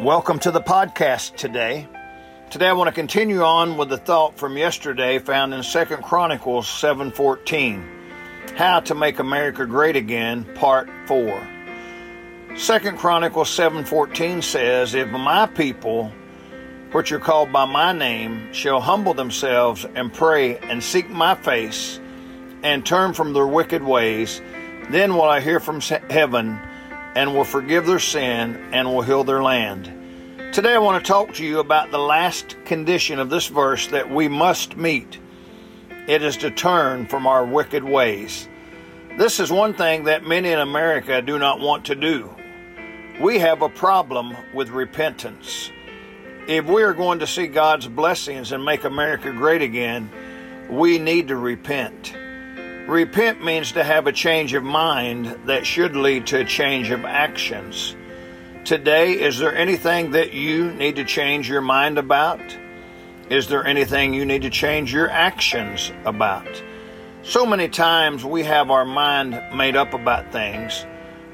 Welcome to the podcast today. Today I want to continue on with the thought from yesterday found in 2 Chronicles 7:14. How to make America great again, part 4. 2 Chronicles 7:14 says, "If my people, which are called by my name, shall humble themselves and pray and seek my face and turn from their wicked ways, then will I hear from heaven and will forgive their sin and will heal their land. Today I want to talk to you about the last condition of this verse that we must meet. It is to turn from our wicked ways. This is one thing that many in America do not want to do. We have a problem with repentance. If we are going to see God's blessings and make America great again, we need to repent. Repent means to have a change of mind that should lead to a change of actions. Today, is there anything that you need to change your mind about? Is there anything you need to change your actions about? So many times we have our mind made up about things.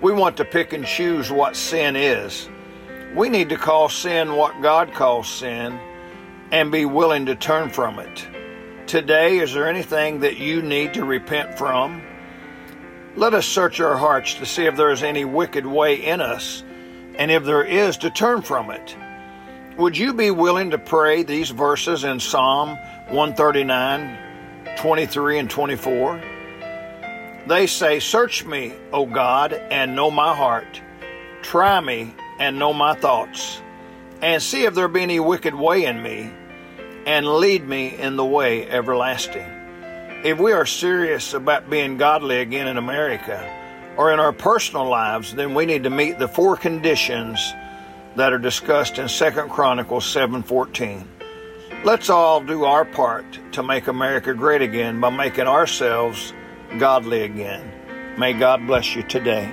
We want to pick and choose what sin is. We need to call sin what God calls sin and be willing to turn from it. Today, is there anything that you need to repent from? Let us search our hearts to see if there is any wicked way in us, and if there is, to turn from it. Would you be willing to pray these verses in Psalm 139, 23, and 24? They say, Search me, O God, and know my heart. Try me and know my thoughts, and see if there be any wicked way in me and lead me in the way everlasting. If we are serious about being godly again in America or in our personal lives, then we need to meet the four conditions that are discussed in 2 Chronicles 7:14. Let's all do our part to make America great again by making ourselves godly again. May God bless you today.